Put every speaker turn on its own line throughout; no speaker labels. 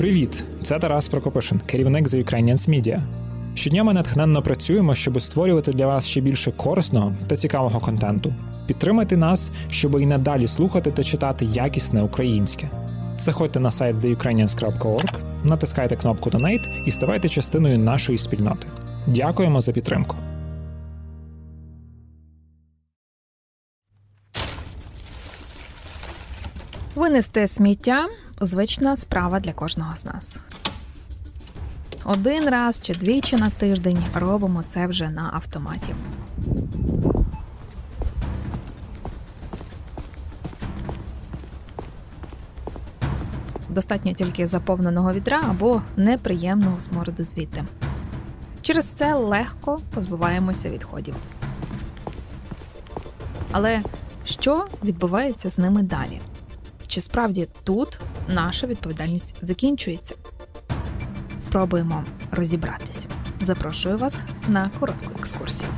Привіт! Це Тарас Прокопишин, керівник The Ukrainians Media. Щодня ми натхненно працюємо, щоб створювати для вас ще більше корисного та цікавого контенту. Підтримайте нас, щоб і надалі слухати та читати якісне українське. Заходьте на сайт theukrainians.org, натискайте кнопку Donate і ставайте частиною нашої спільноти. Дякуємо за підтримку.
Винести сміття звична справа для кожного з нас. Один раз чи двічі на тиждень робимо це вже на автоматі. Достатньо тільки заповненого відра або неприємного смороду звідти. Через це легко позбуваємося відходів. Але що відбувається з ними далі? Чи справді тут наша відповідальність закінчується? Спробуємо розібратись. Запрошую вас на коротку екскурсію.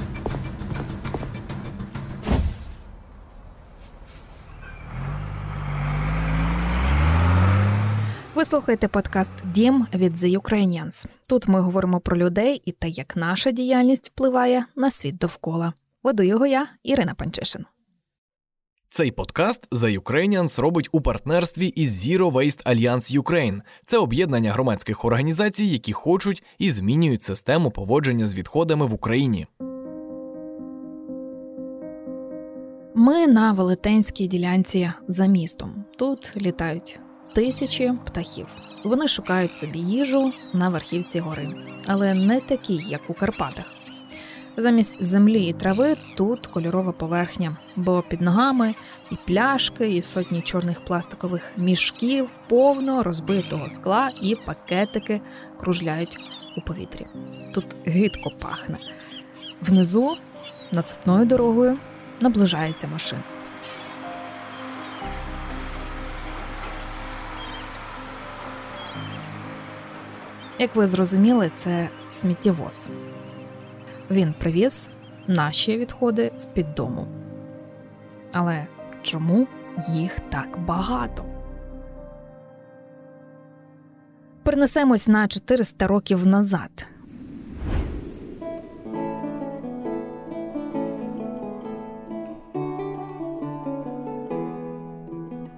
Ви слухаєте подкаст Дім від The Ukrainians. Тут ми говоримо про людей і те, як наша діяльність впливає на світ довкола. Веду його я, Ірина Панчишин.
Цей подкаст The Ukrainians робить у партнерстві із Zero Waste Alliance Ukraine. Це об'єднання громадських організацій, які хочуть і змінюють систему поводження з відходами в Україні.
Ми на велетенській ділянці за містом. Тут літають тисячі птахів. Вони шукають собі їжу на верхівці гори, але не такі, як у Карпатах. Замість землі і трави тут кольорова поверхня, бо під ногами і пляшки, і сотні чорних пластикових мішків, повно розбитого скла і пакетики кружляють у повітрі. Тут гидко пахне. Внизу, насипною дорогою, наближається машина. Як ви зрозуміли, це сміттєвоз. Він привіз наші відходи з під дому. Але чому їх так багато? Перенесемось на 400 років назад.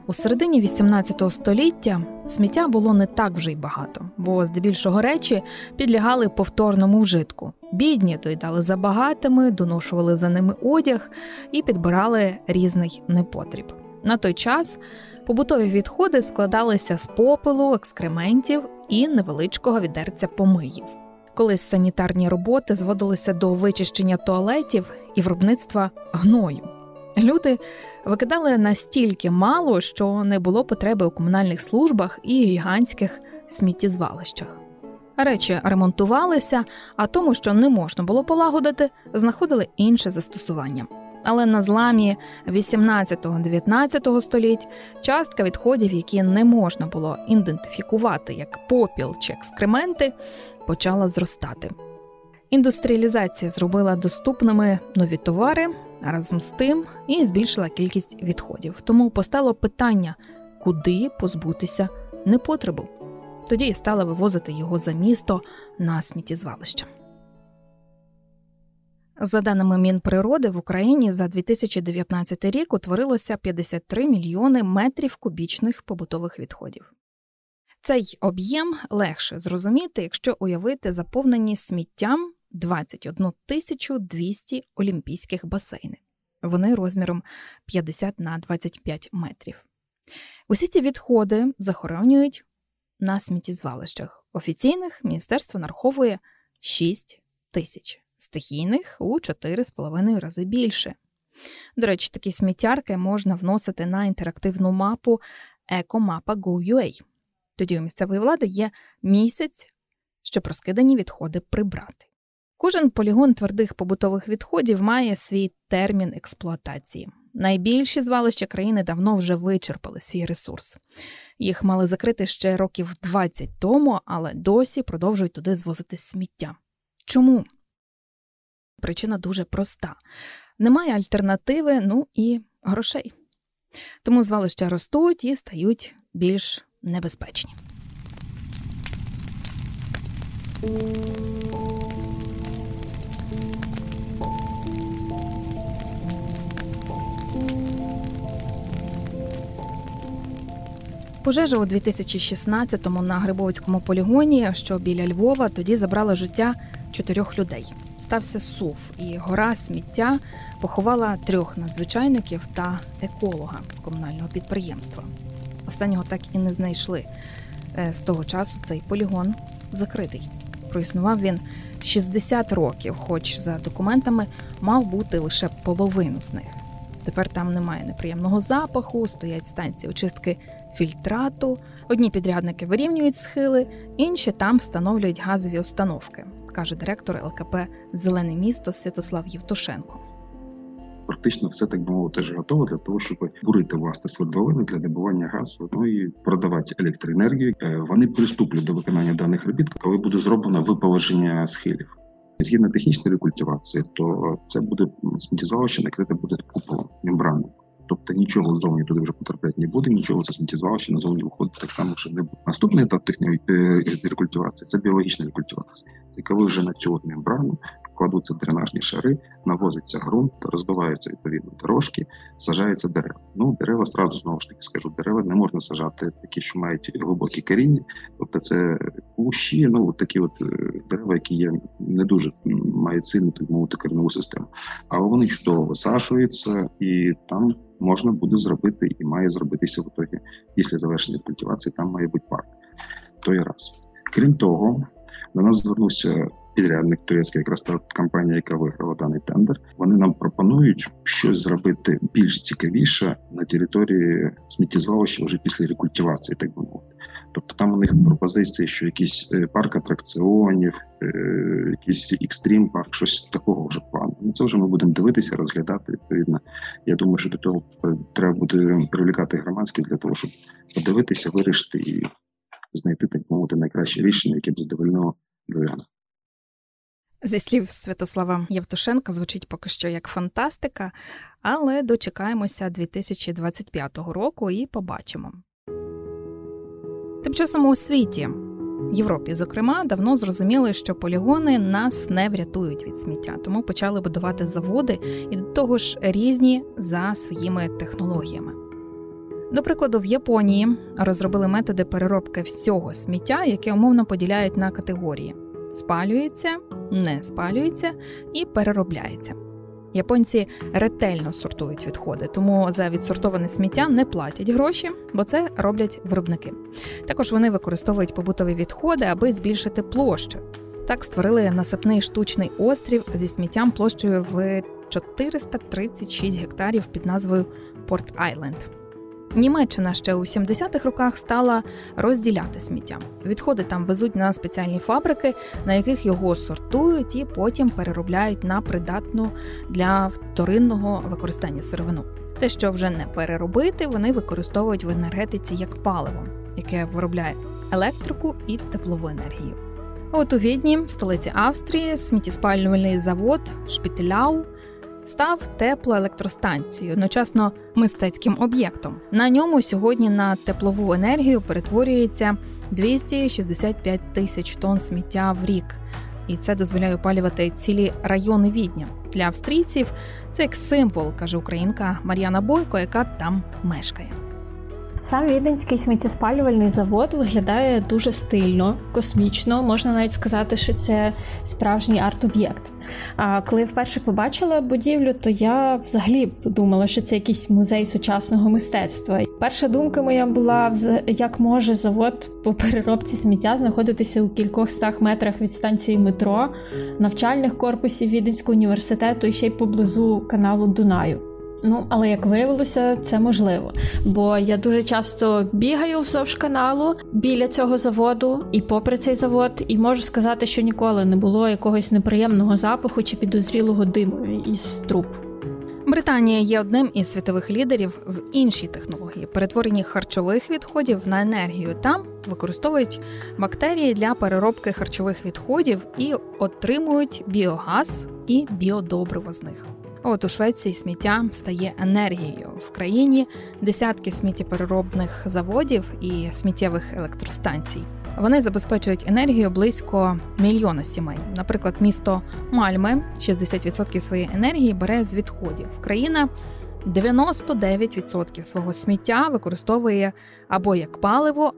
У середині 18 століття сміття було не так вже й багато, бо здебільшого речі підлягали повторному вжитку. Бідні доїдали за багатими, доношували за ними одяг і підбирали різний непотріб. На той час побутові відходи складалися з попелу, екскрементів і невеличкого відерця помиїв. Колись санітарні роботи зводилися до вичищення туалетів і виробництва гною. Люди викидали настільки мало, що не було потреби у комунальних службах і гігантських сміттєзвалищах. Речі ремонтувалися, а тому, що не можна було полагодити, знаходили інше застосування. Але на зламі 18-19 століть частка відходів, які не можна було ідентифікувати як попіл чи екскременти, почала зростати. Індустріалізація зробила доступними нові товари разом з тим і збільшила кількість відходів. Тому постало питання, куди позбутися непотребу. Тоді і стала вивозити його за місто на сміттєзвалище. За даними Мінприроди, в Україні за 2019 рік утворилося 53 мільйони метрів кубічних побутових відходів. Цей об'єм легше зрозуміти, якщо уявити заповнені сміттям 21 200 олімпійських басейни. Вони розміром 50 на 25 метрів. Усі ці відходи захоронюють на сміттєзвалищах. Офіційних міністерство нараховує 6 тисяч, стихійних у 4,5 рази більше. До речі, такі сміттярки можна вносити на інтерактивну мапу Екомапа Go.ua. Тоді у місцевої влади є місяць, щоб розкидані відходи прибрати. Кожен полігон твердих побутових відходів має свій термін експлуатації. Найбільші звалища країни давно вже вичерпали свій ресурс. Їх мали закрити ще років 20 тому, але досі продовжують туди звозити сміття. Чому? Причина дуже проста: немає альтернативи, ну і грошей. Тому звалища ростуть і стають більш небезпечні. Пожежа у 2016-му на Грибовицькому полігоні, що біля Львова, тоді забрала життя чотирьох людей. Стався сув, і гора сміття поховала трьох надзвичайників та еколога комунального підприємства. Останнього так і не знайшли. Е, З того часу цей полігон закритий. Проіснував він 60 років, хоч за документами мав бути лише половину з них. Тепер там немає неприємного запаху, стоять станції очистки фільтрату. Одні підрядники вирівнюють схили, інші там встановлюють газові установки, каже директор ЛКП Зелене місто Святослав Євтушенко.
Практично все так мовити вже готово для того, щоб бурити власне свердловини для добування газу, ну і продавати електроенергію. Е, Вони приступлять до виконання даних робіт, коли буде зроблено виповерження схилів. Згідно технічної рекультивації, то це буде сміттєзвалище накрите буде куполом мембраною. Тобто нічого ззовні туди вже потрапляти не буде, нічого це сміттєзвалище назовні виходить так само, вже не буде. Наступний етап технічної е, рекультивації це біологічна рекультивація. Це коли вже на цю от мембрану кладуться дренажні шари, навозиться ґрунт, розбиваються відповідно дорожки, сажаються дерева. Ну, дерева зразу знову ж таки скажу, дерева не можна сажати такі, що мають глибокі коріння, тобто це кущі, ну такі от е, дерева, які є не дуже мають сильну так мовити коріннову систему. Але вони чудово висашуються, і там можна буде зробити і має зробитися в итогі після завершення культивації. Там має бути парк. То є раз. Крім того, до нас звернувся підрядник турецький, якраз та компанія, яка виграла даний тендер. Вони нам пропонують щось зробити більш цікавіше на території сміттєзвалища вже після рекультивації, так би мовити. Тобто там у них пропозиції, що якийсь е, парк атракціонів, е, якийсь екстрім парк, щось такого вже плану. Ну це вже ми будемо дивитися, розглядати відповідно. Я думаю, що до того е, треба буде привлікати громадськість для того, щоб подивитися, вирішити і знайти так мовити найкраще рішення, яке б задовольнило львів'ян.
Зі слів Святослава Євтушенка звучить поки що як фантастика, але дочекаємося 2025 року і побачимо. Тим часом у світі, Європі, зокрема, давно зрозуміли, що полігони нас не врятують від сміття, тому почали будувати заводи і до того ж різні за своїми технологіями. До прикладу, в Японії розробили методи переробки всього сміття, яке умовно поділяють на категорії: спалюється, не спалюється і переробляється. Японці ретельно сортують відходи, тому за відсортоване сміття не платять гроші, бо це роблять виробники. Також вони використовують побутові відходи, аби збільшити площу. Так створили насипний штучний острів зі сміттям площею в 436 гектарів під назвою Порт Айленд. Німеччина ще у 70-х роках стала розділяти сміття. Відходи там везуть на спеціальні фабрики, на яких його сортують і потім переробляють на придатну для вторинного використання сировину. Те, що вже не переробити, вони використовують в енергетиці як паливо, яке виробляє електрику і теплову енергію. От у Відні, столиці Австрії, сміттєспалювальний завод Шпітеляу став теплоелектростанцією, одночасно мистецьким об'єктом. На ньому сьогодні на теплову енергію перетворюється 265 тисяч тонн сміття в рік. І це дозволяє опалювати цілі райони відня. Для австрійців це як символ, каже українка Мар'яна Бойко, яка там мешкає.
Сам віденський сміттєспалювальний завод виглядає дуже стильно, космічно. Можна навіть сказати, що це справжній арт-об'єкт. А коли я вперше побачила будівлю, то я взагалі подумала, що це якийсь музей сучасного мистецтва. Перша думка моя була як може завод по переробці сміття знаходитися у кількох стах метрах від станції метро, навчальних корпусів Віденського університету і ще й поблизу каналу Дунаю. Ну, але як виявилося, це можливо. Бо я дуже часто бігаю вздовж каналу біля цього заводу і попри цей завод, і можу сказати, що ніколи не було якогось неприємного запаху чи підозрілого диму із труб.
Британія є одним із світових лідерів в іншій технології перетворенні харчових відходів на енергію. Там використовують бактерії для переробки харчових відходів і отримують біогаз і біодобриво з них. От у Швеції сміття стає енергією в країні десятки сміттєпереробних заводів і сміттєвих електростанцій. Вони забезпечують енергію близько мільйона сімей. Наприклад, місто Мальме 60% своєї енергії бере з відходів. Країна 99% свого сміття використовує або як паливо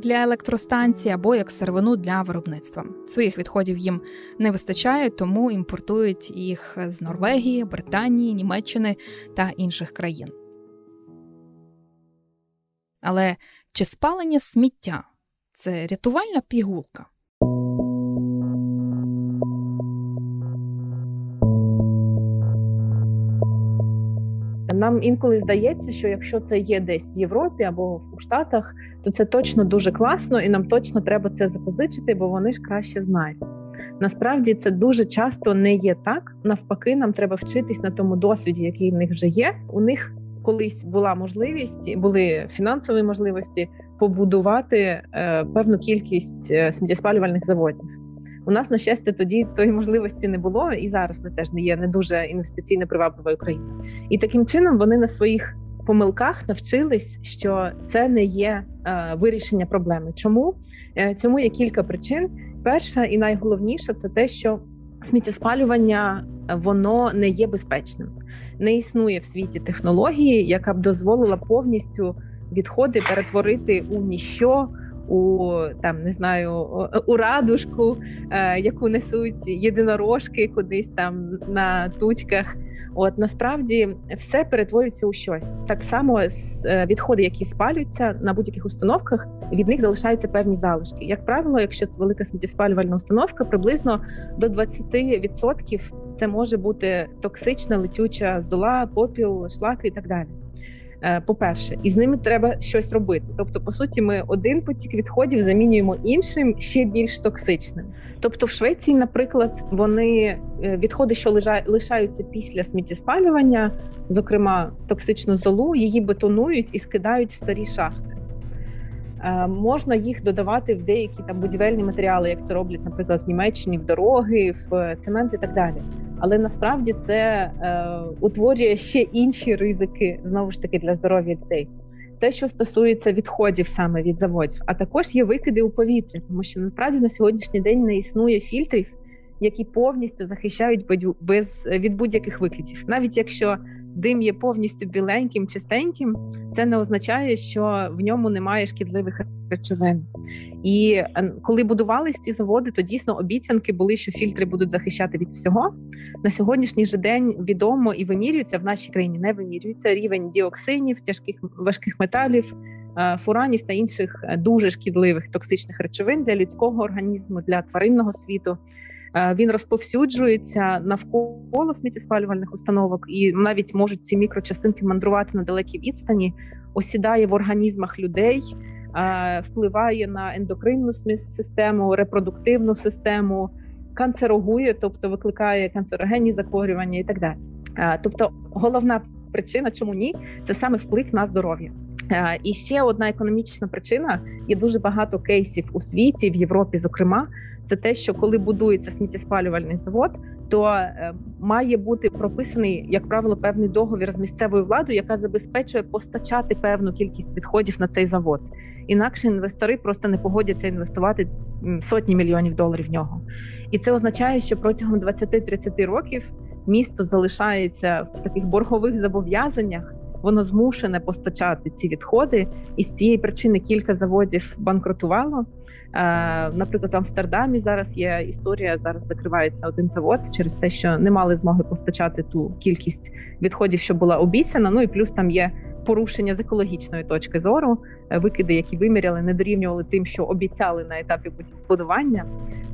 для електростанції, або як сировину для виробництва. Своїх відходів їм не вистачає, тому імпортують їх з Норвегії, Британії, Німеччини та інших країн. Але чи спалення сміття це рятувальна пігулка?
Нам інколи здається, що якщо це є десь в Європі або у Штатах, то це точно дуже класно, і нам точно треба це запозичити, бо вони ж краще знають. Насправді це дуже часто не є так. Навпаки, нам треба вчитись на тому досвіді, який в них вже є. У них колись була можливість, були фінансові можливості побудувати е, певну кількість е, сміттєспалювальних заводів. У нас на щастя тоді тої можливості не було, і зараз ми теж не є не дуже інвестиційно привабливою країною. І таким чином вони на своїх помилках навчились, що це не є е, вирішення проблеми. Чому е, цьому є кілька причин? Перша і найголовніша це те, що сміттєспалювання воно не є безпечним, не існує в світі технології, яка б дозволила повністю відходи перетворити у ніщо у там не знаю у радужку, е, яку несуть єдинорожки кудись там на тучках. От насправді все перетворюється у щось так само е, відходи, які спалюються на будь-яких установках, від них залишаються певні залишки. Як правило, якщо це велика сміттєспалювальна установка, приблизно до 20% це може бути токсична летюча зола, попіл, шлаки і так далі. Е, по-перше, і з ними треба щось робити. Тобто, по суті, ми один потік відходів замінюємо іншим ще більш токсичним. Тобто, в Швеції, наприклад, вони е, відходи, що лишаються після сміттєспалювання, зокрема токсичну золу, її бетонують і скидають в старі шахти. Е, можна їх додавати в деякі там будівельні матеріали, як це роблять, наприклад, в Німеччині, в дороги, в цемент і так далі але насправді це е, утворює ще інші ризики знову ж таки для здоров'я людей. Те, що стосується відходів саме від заводів, а також є викиди у повітря, тому що насправді на сьогоднішній день не існує фільтрів, які повністю захищають без від будь-яких викидів, навіть якщо дим є повністю біленьким, чистеньким, це не означає, що в ньому немає шкідливих речовин. І е, коли будувались ці заводи, то дійсно обіцянки були, що фільтри будуть захищати від всього. На сьогоднішній же день відомо і вимірюється в нашій країні. Не вимірюється рівень діоксинів, тяжких важких металів. Е, фуранів та інших е, дуже шкідливих токсичних речовин для людського організму, для тваринного світу. Е, він розповсюджується навколо сміттєспалювальних установок, і навіть можуть ці мікрочастинки мандрувати на далекі відстані, осідає в організмах людей, впливає на ендокринну систему, репродуктивну систему, канцерогує, тобто викликає канцерогенні захворювання і так далі. Е, тобто, головна причина, чому ні, це саме вплив на здоров'я. І ще одна економічна причина: є дуже багато кейсів у світі, в Європі, зокрема, це те, що коли будується сміттєспалювальний завод, то е, має бути прописаний, як правило, певний договір з місцевою владою, яка забезпечує постачати певну кількість відходів на цей завод. Інакше інвестори просто не погодяться інвестувати сотні мільйонів доларів в нього. І це означає, що протягом 20-30 років місто залишається в таких боргових зобов'язаннях воно змушене постачати ці відходи, і з цієї причини кілька заводів банкрутувало. Е, наприклад, в Амстердамі зараз є історія. Зараз закривається один завод через те, що не мали змоги постачати ту кількість відходів, що була обіцяна. Ну і плюс там є порушення з екологічної точки зору. Е, викиди, які виміряли, не дорівнювали тим, що обіцяли на етапі будування.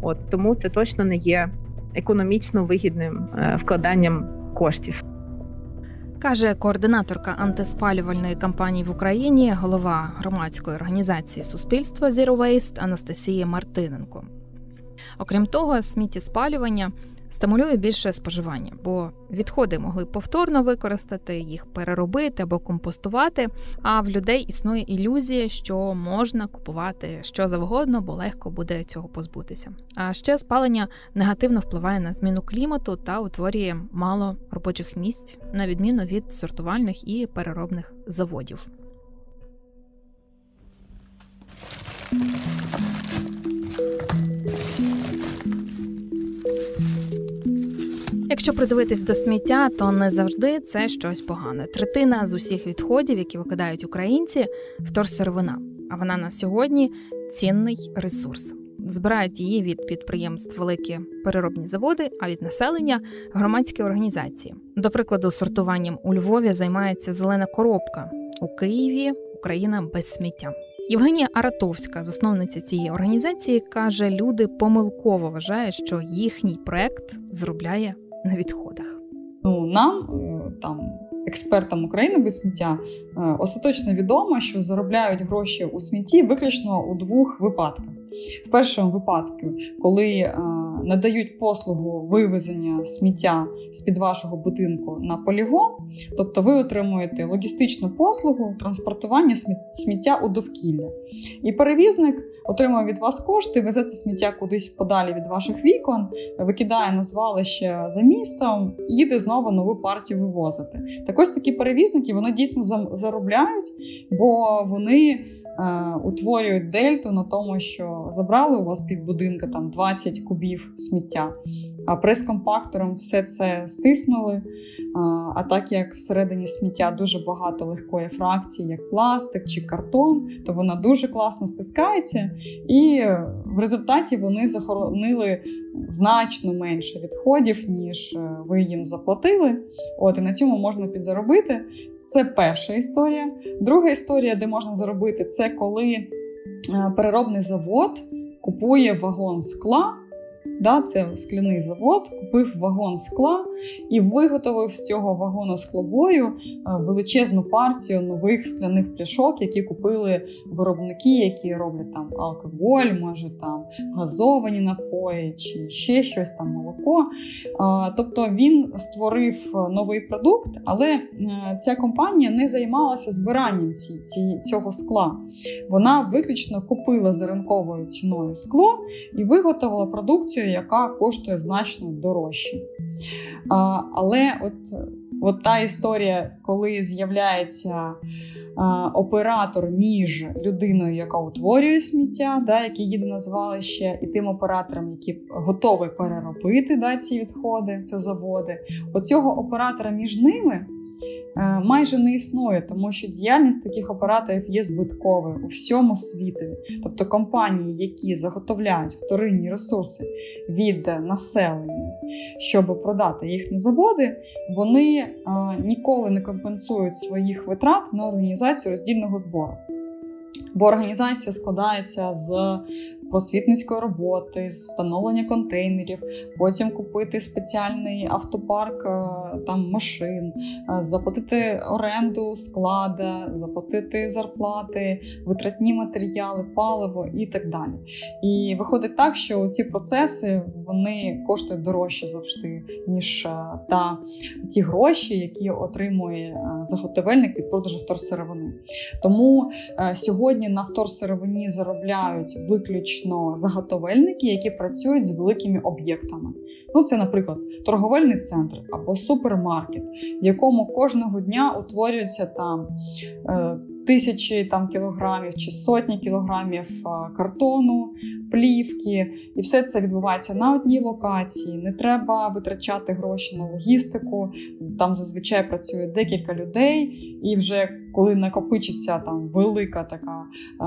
От тому це точно не є економічно вигідним е, вкладанням коштів
каже координаторка антиспалювальної кампанії в Україні, голова громадської організації суспільства Zero Waste Анастасія Мартиненко. Окрім того, сміттєспалювання стимулює більше споживання, бо відходи могли повторно використати, їх переробити або компостувати. А в людей існує ілюзія, що можна купувати що завгодно, бо легко буде цього позбутися. А ще спалення негативно впливає на зміну клімату та утворює мало робочих місць, на відміну від сортувальних і переробних заводів. Якщо придивитись до сміття, то не завжди це щось погане. Третина з усіх відходів, які викидають українці, вторсировина. А вона на сьогодні цінний ресурс. Збирають її від підприємств великі переробні заводи, а від населення громадські організації. До прикладу, сортуванням у Львові займається зелена коробка у Києві. Україна без сміття. Євгенія Аратовська, засновниця цієї організації, каже: люди помилково вважають, що їхній проект зробляє на відходах.
Ну нам е, там. Експертам України без сміття е, остаточно відомо, що заробляють гроші у смітті виключно у двох випадках. В першому випадку, коли е, надають послугу вивезення сміття з під вашого будинку на полігон, тобто ви отримуєте логістичну послугу транспортування сміття у довкілля. І перевізник отримує від вас кошти, везе це сміття кудись подалі від ваших вікон, викидає на звалище за містом їде знову нову партію вивозити. Так ось такі перевізники вони дійсно заробляють, бо вони. Е, утворюють дельту на тому, що забрали у вас під будинка там 20 кубів сміття, а прес-компактором все це стиснули. А так як всередині сміття дуже багато легкої фракції, як пластик чи картон, то вона дуже класно стискається, і в результаті вони захоронили значно менше відходів, ніж е, ви їм заплатили. От і на цьому можна підзаробити. Це перша історія. Друга історія, де можна заробити, це коли е, переробний завод купує вагон скла Да, Це скляний завод, купив вагон скла і виготовив з цього вагону склобою е, величезну партію нових скляних пляшок, які купили виробники, які роблять там алкоголь, може там газовані напої чи ще щось там молоко. Тобто він створив новий продукт, але е, ця компанія не займалася збиранням цього скла. Вона виключно купила за ринковою ціною скло і виготовила продукцію яка коштує значно дорожче. Але от от та історія, коли з'являється оператор між людиною, яка утворює сміття, да, який їде на звалище, і тим оператором, який готовий переробити да, ці відходи, це заводи. Оцього оператора між ними. Е, майже не існує, тому що діяльність таких операторів є збитковою у всьому світі. Тобто компанії, які заготовляють вторинні ресурси від населення, щоб продати їх на заводи, вони е, ніколи не компенсують своїх витрат на організацію роздільного збору. Бо організація складається з просвітницької роботи, встановлення контейнерів, потім купити спеціальний автопарк е, там машин, е, заплатити оренду склада, заплатити зарплати, витратні матеріали, паливо і так далі. І виходить так, що ці процеси вони коштують дорожче завжди, ніж е, та ті гроші, які отримує заготовельник від продажу вторсировини. Тому сьогодні на вторсировині заробляють виключно виключно заготовельники, які працюють з великими об'єктами. Ну, Це, наприклад, торговельний центр або супермаркет, в якому кожного дня утворюється там. Тисячі там кілограмів чи сотні кілограмів картону, плівки, і все це відбувається на одній локації. Не треба витрачати гроші на логістику. Там зазвичай працює декілька людей, і вже коли накопичиться там велика така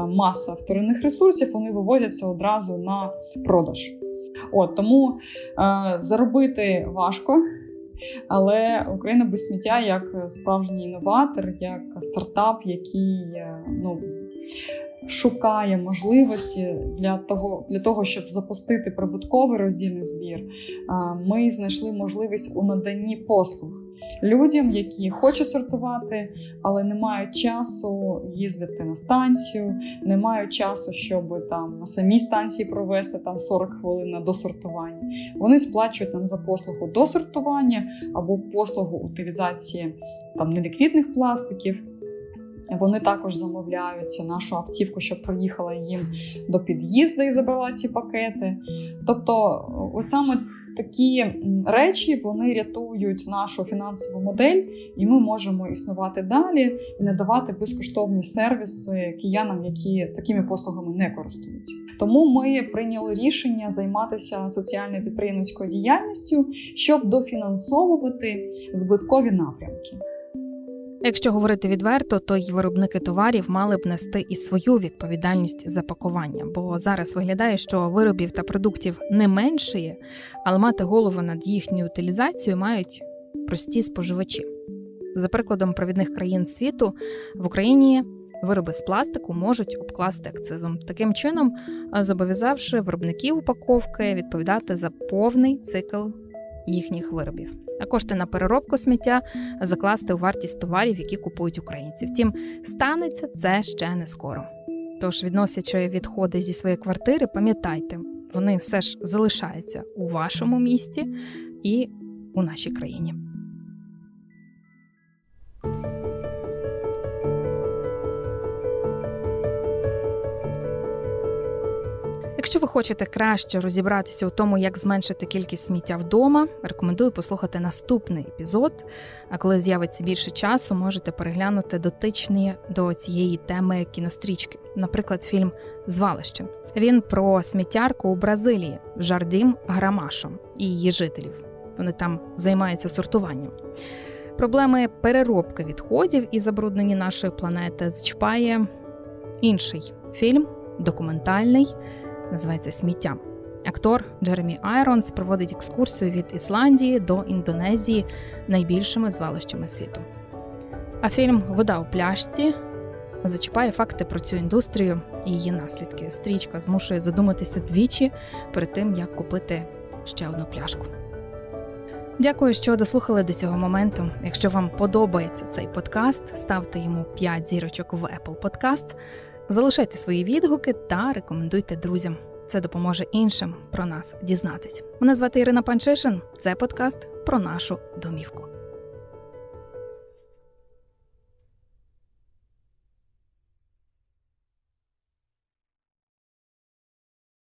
маса вторинних ресурсів, вони вивозяться одразу на продаж. От Тому е, заробити важко. Але Україна без сміття як справжній інноватор, як стартап, який е, ну, шукає можливості для того, для того, щоб запустити прибутковий роздільний збір, ми знайшли можливість у наданні послуг людям, які хочуть сортувати, але не мають часу їздити на станцію, не мають часу, щоб там на самій станції провести там 40 хвилин на досортування. Вони сплачують нам за послугу досортування або послугу утилізації там неліквідних пластиків. Вони також замовляють нашу автівку, щоб проїхала їм до під'їзду і забрала ці пакети. Тобто, от саме такі речі вони рятують нашу фінансову модель, і ми можемо існувати далі і надавати безкоштовні сервіси киянам, які такими послугами не користуються. Тому ми прийняли рішення займатися соціальною підприємницькою діяльністю, щоб дофінансовувати збиткові напрямки.
Якщо говорити відверто, то й виробники товарів мали б нести і свою відповідальність за пакування, бо зараз виглядає, що виробів та продуктів не меншає, але мати голову над їхньою утилізацією мають прості споживачі. За прикладом провідних країн світу в Україні вироби з пластику можуть обкласти акцизом, таким чином зобов'язавши виробників упаковки відповідати за повний цикл їхніх виробів а кошти на переробку сміття закласти у вартість товарів, які купують українці. Втім, станеться це ще не скоро. Тож, відносячи відходи зі своєї квартири, пам'ятайте, вони все ж залишаються у вашому місті і у нашій країні. Якщо ви хочете краще розібратися у тому, як зменшити кількість сміття вдома, рекомендую послухати наступний епізод. А коли з'явиться більше часу, можете переглянути дотичні до цієї теми кінострічки, наприклад, фільм Звалище. Він про сміттярку у Бразилії Жардім Грамашо і її жителів. Вони там займаються сортуванням. Проблеми переробки відходів і забруднені нашої планети зачіпає інший фільм, документальний називається Сміття. Актор Джеремі Айронс проводить екскурсію від Ісландії до Індонезії найбільшими звалищами світу. А фільм Вода у пляшці зачіпає факти про цю індустрію і її наслідки. Стрічка змушує задуматися двічі перед тим, як купити ще одну пляшку. Дякую, що дослухали до цього моменту. Якщо вам подобається цей подкаст, ставте йому 5 зірочок в Apple Podcast, залишайте свої відгуки та рекомендуйте друзям. Це допоможе іншим про нас дізнатись. Мене звати Ірина Панчишин. Це подкаст про нашу домівку.